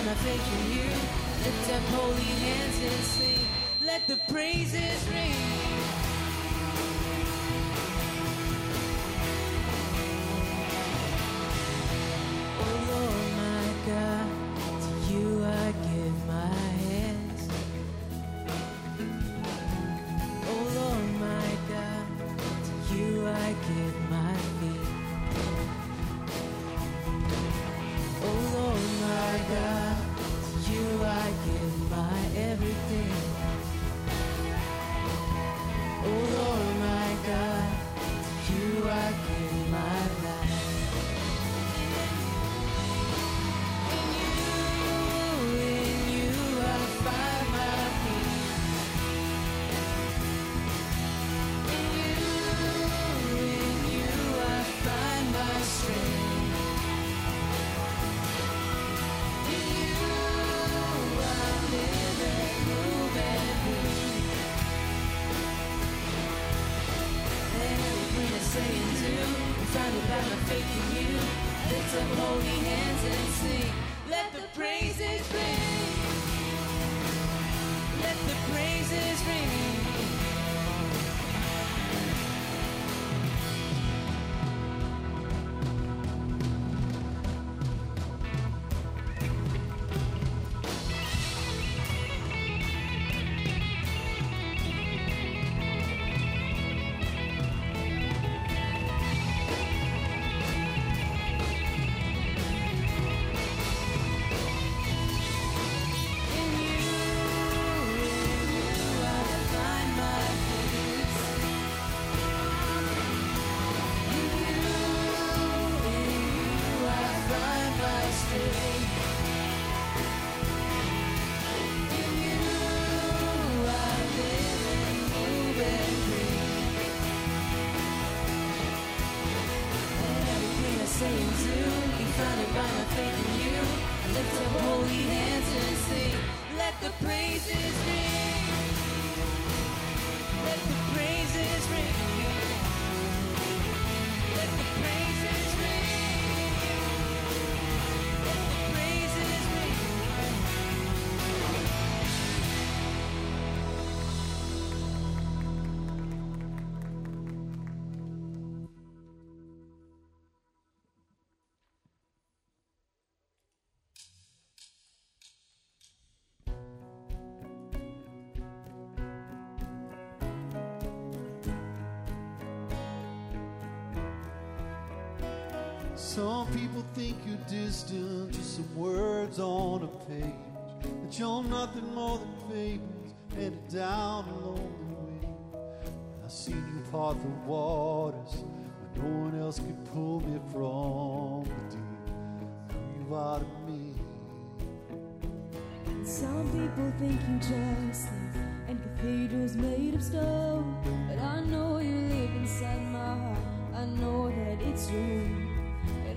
find my faith in you. Lift up holy hands and sing. Let the praises ring. Some people think you're distant, just some words on a page. That you're nothing more than fables headed down a lonely way. I've seen you part the waters when no one else could pull me from the deep. You are to me. Some people think you just live in cathedrals made of stone. But I know you live inside my heart. I know that it's you.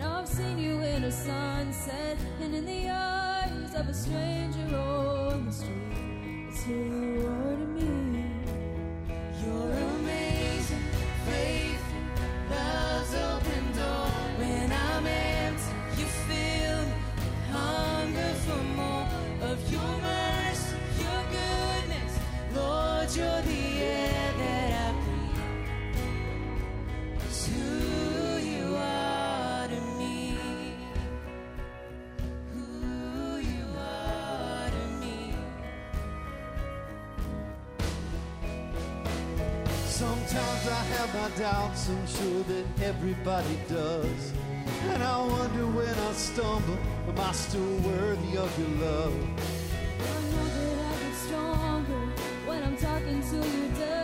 I've seen you in a sunset and in the eyes of a stranger on the street. It's who doubts, I'm sure that everybody does. And I wonder when I stumble, am I still worthy of your love? I know that I get stronger when I'm talking to you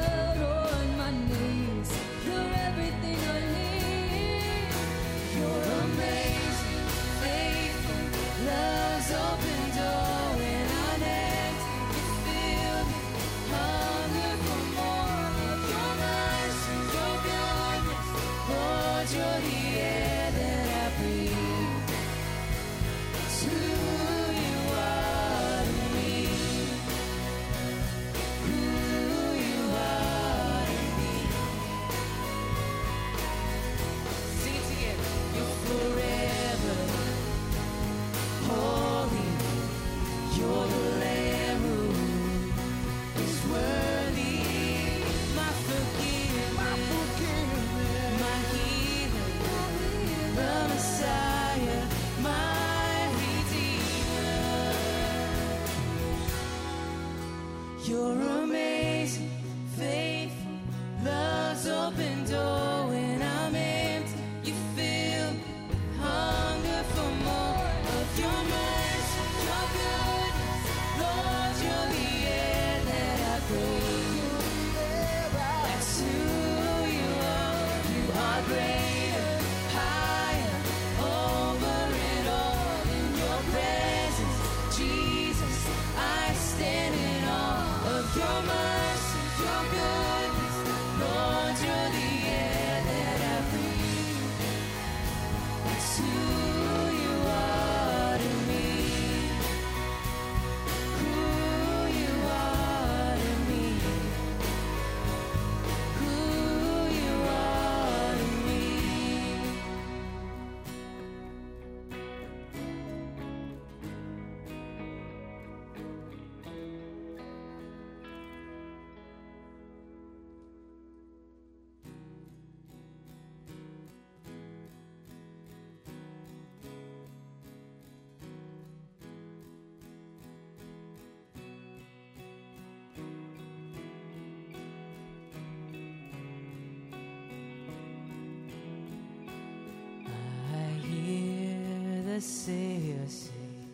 See, Savior sing.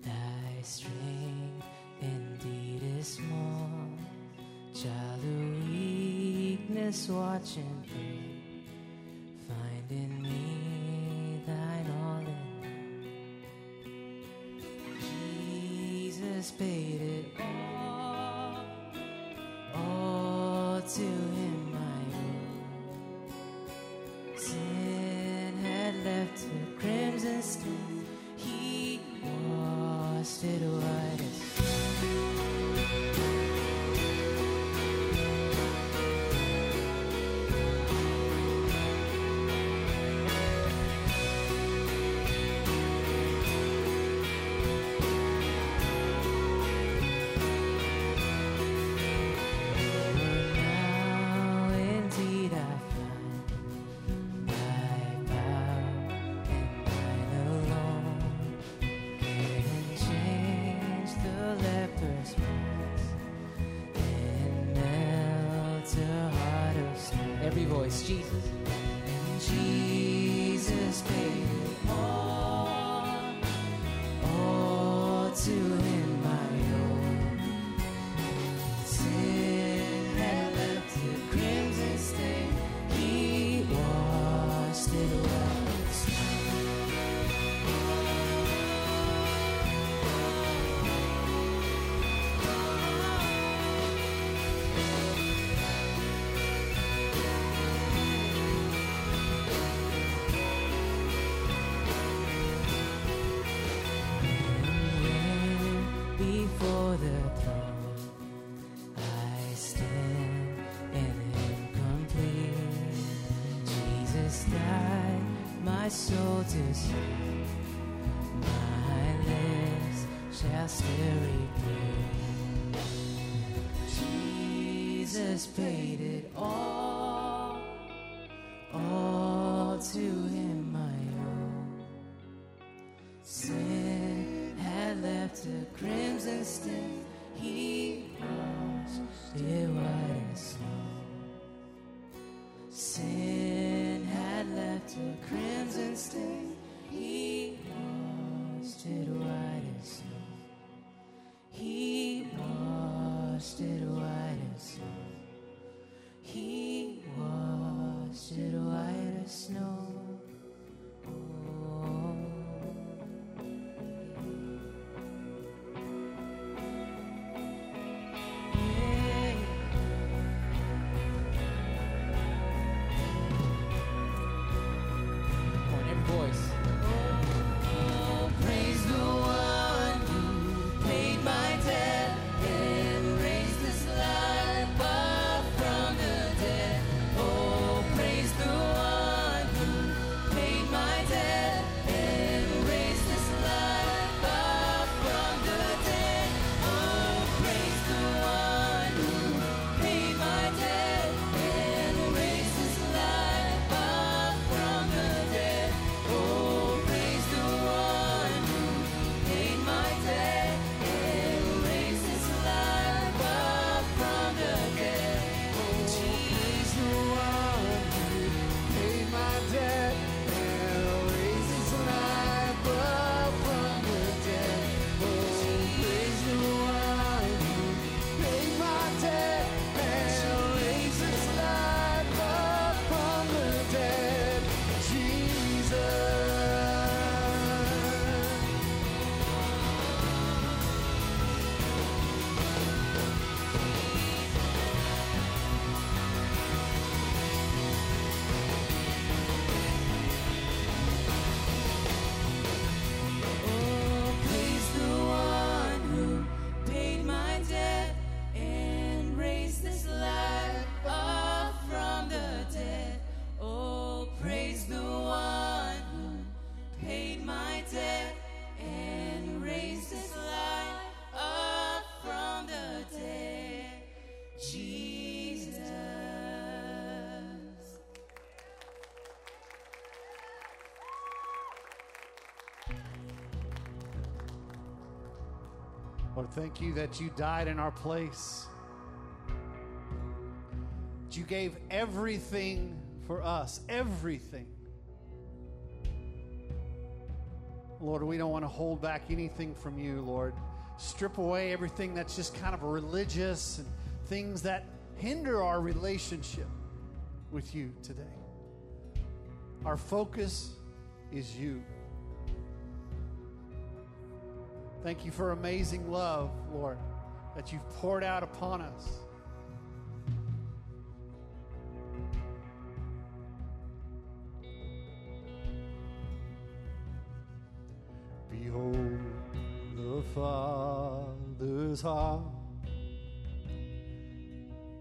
Thy strength indeed is small, child of weakness, watch and pray. Find in me thine all in Jesus paid it all, all to cero. Every voice, Jesus. And Jesus paid all, all to him. my lips shall still repeat. Jesus paid it all, all to him I owe. Sin had left a crimson stain. Thank you that you died in our place. That you gave everything for us, everything. Lord, we don't want to hold back anything from you, Lord. Strip away everything that's just kind of religious and things that hinder our relationship with you today. Our focus is you. Thank you for amazing love, Lord, that you've poured out upon us. Behold the Father's heart,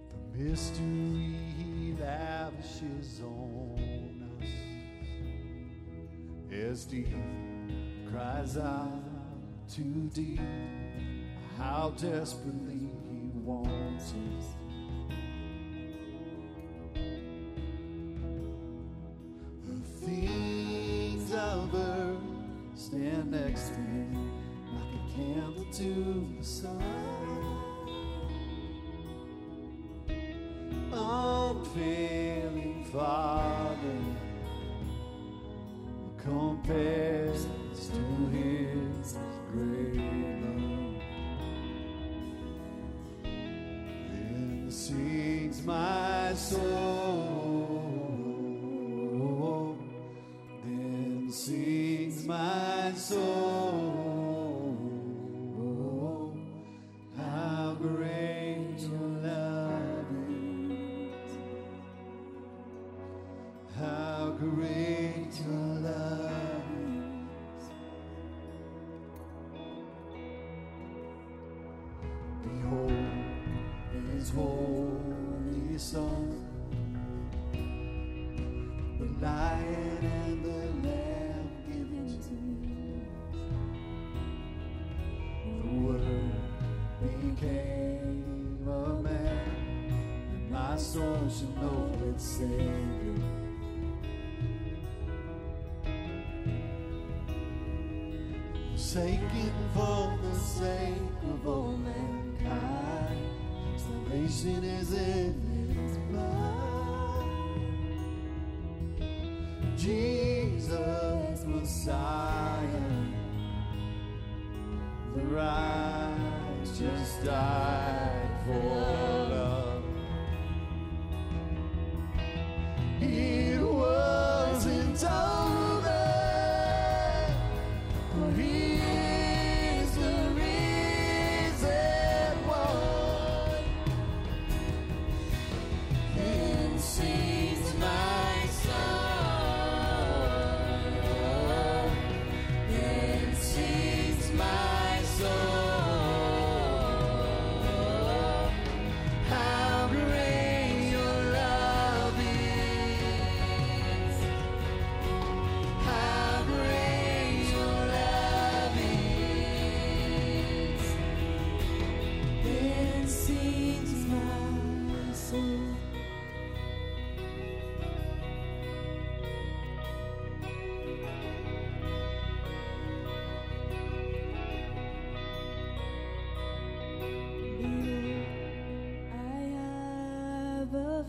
the mystery he lavishes on us. As deep cries out to deep, how desperately he wants us. The things of earth stand next to him like a candle to the sun. Unfailing Father How great your love Forsaken for the sake of all mankind, salvation is in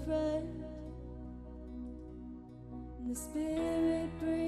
friend, the Spirit breathing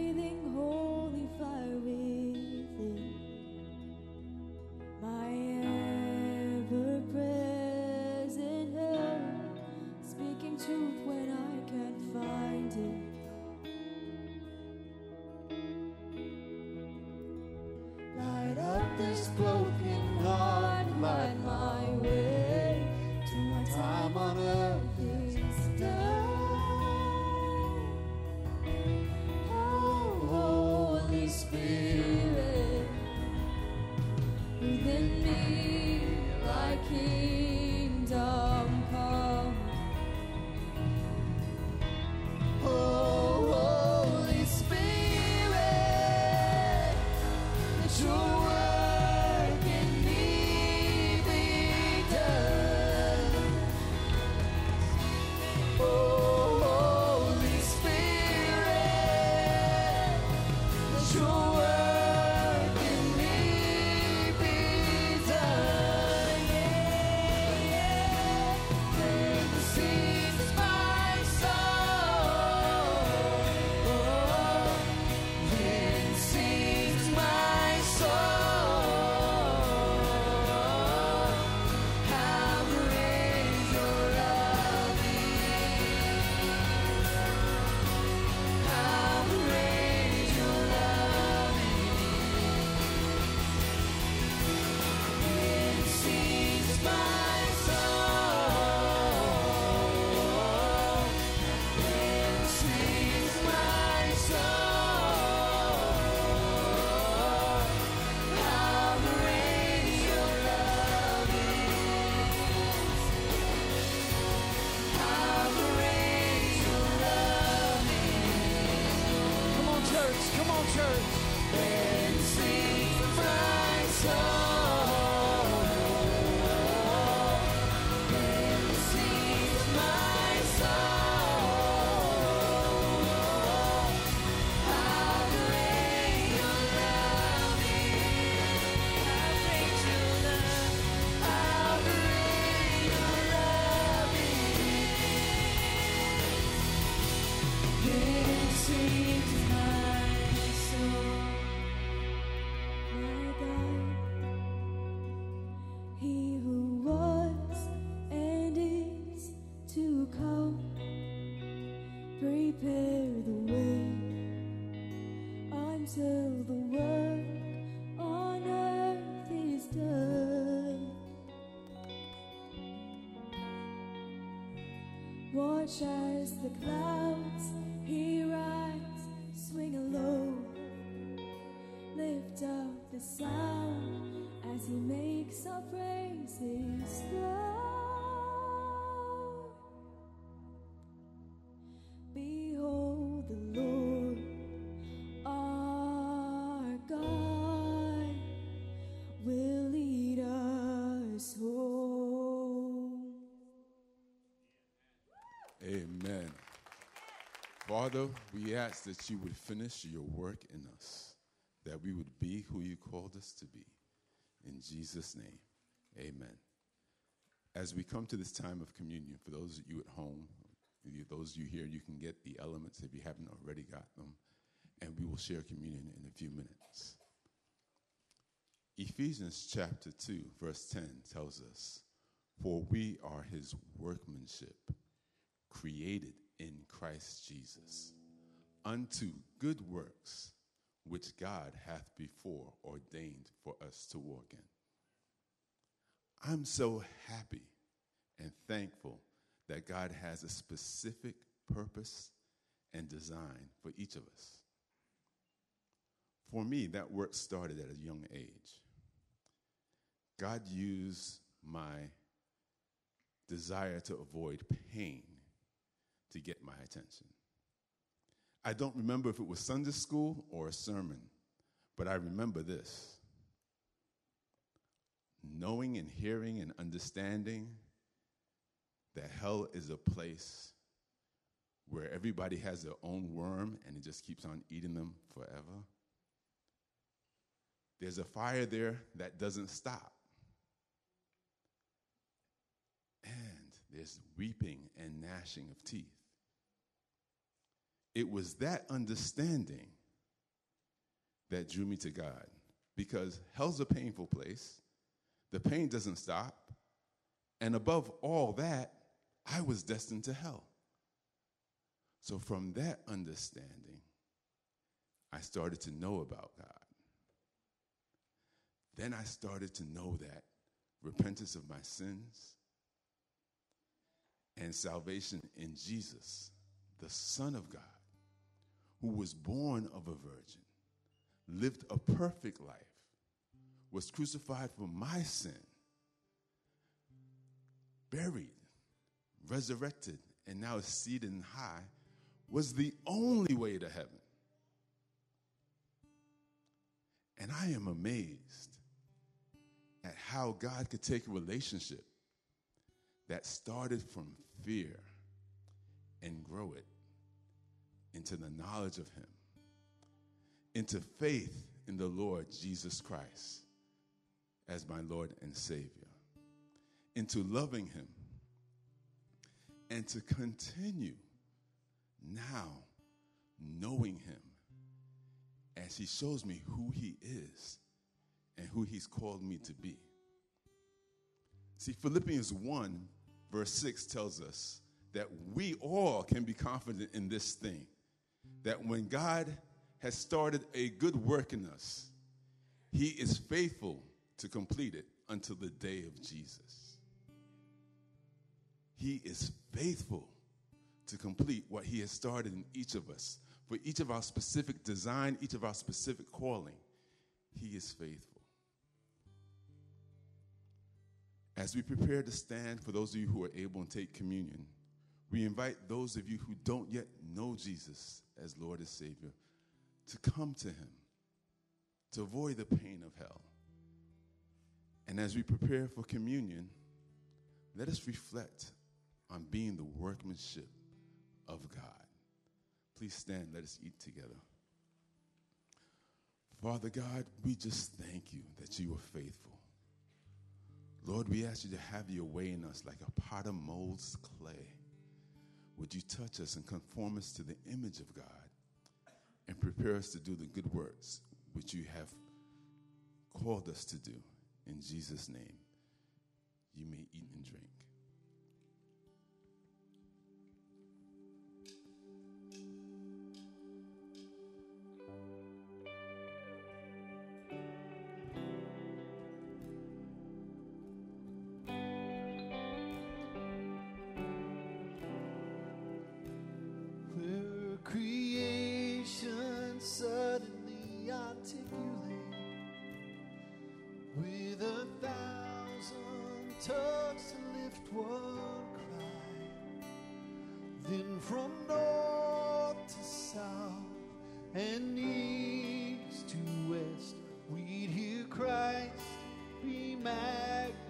As the clouds He Father, we ask that you would finish your work in us, that we would be who you called us to be. In Jesus' name, amen. As we come to this time of communion, for those of you at home, those of you here, you can get the elements if you haven't already got them, and we will share communion in a few minutes. Ephesians chapter 2, verse 10 tells us, For we are his workmanship, created in Christ Jesus, unto good works which God hath before ordained for us to walk in. I'm so happy and thankful that God has a specific purpose and design for each of us. For me, that work started at a young age. God used my desire to avoid pain to get my attention. I don't remember if it was Sunday school or a sermon, but I remember this. Knowing and hearing and understanding that hell is a place where everybody has their own worm and it just keeps on eating them forever. There's a fire there that doesn't stop. And there's weeping and gnashing of teeth. It was that understanding that drew me to God because hell's a painful place. The pain doesn't stop. And above all that, I was destined to hell. So, from that understanding, I started to know about God. Then I started to know that repentance of my sins and salvation in Jesus, the Son of God, who was born of a virgin, lived a perfect life, was crucified for my sin, buried, resurrected, and now is seated in high, was the only way to heaven. And I am amazed at how God could take a relationship that started from fear and grow it into the knowledge of Him, into faith in the Lord Jesus Christ as my Lord and Savior, into loving Him, and to continue now knowing Him as He shows me who He is and who He's called me to be. See, Philippians 1, verse 6 tells us that we all can be confident in this thing that when God has started a good work in us, He is faithful to complete it until the day of Jesus. He is faithful to complete what He has started in each of us. For each of our specific design, each of our specific calling, He is faithful. As we prepare to stand for those of you who are able and take communion, we invite those of you who don't yet know Jesus as Lord and Savior to come to Him, to avoid the pain of hell. And as we prepare for communion, let us reflect on being the workmanship of God. Please stand, let us eat together. Father God, we just thank you that you are faithful. Lord, we ask you to have your way in us like a potter molds clay. Would you touch us and conform us to the image of God and prepare us to do the good works which you have called us to do? In Jesus' name, you may eat and drink. Tongues to lift one cry. Then from north to south and east to west, we'd hear Christ be magnified.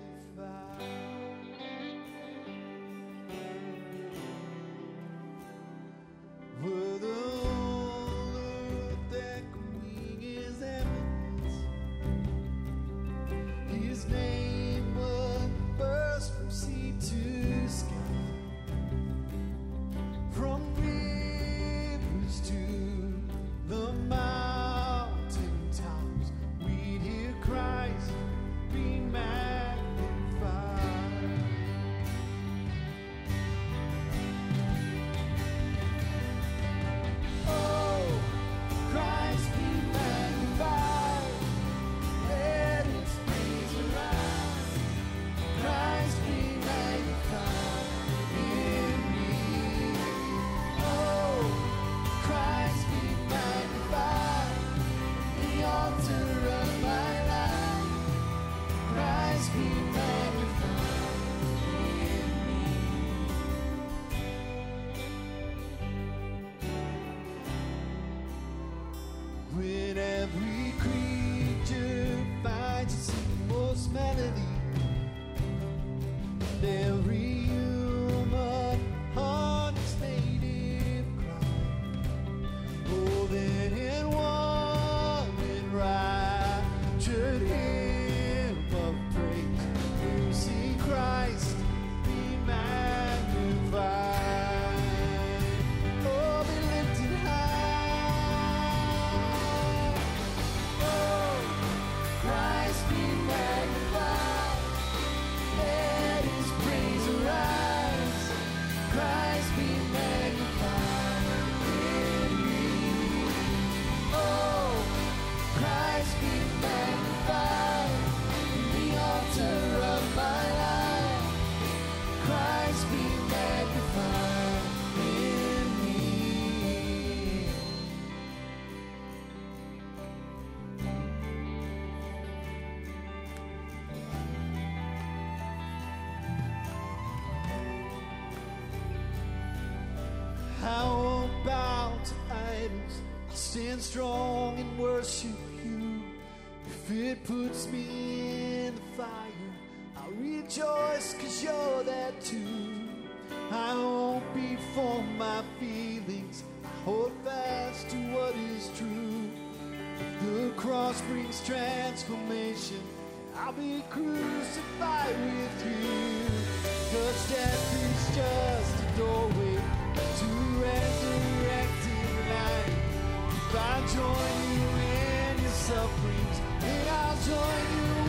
You're there too. I won't be for my feelings. Hold fast to what is true. The cross brings transformation, I'll be crucified with you. Cause death is just a doorway to resurrected life. If I join you in your sufferings, then I'll join you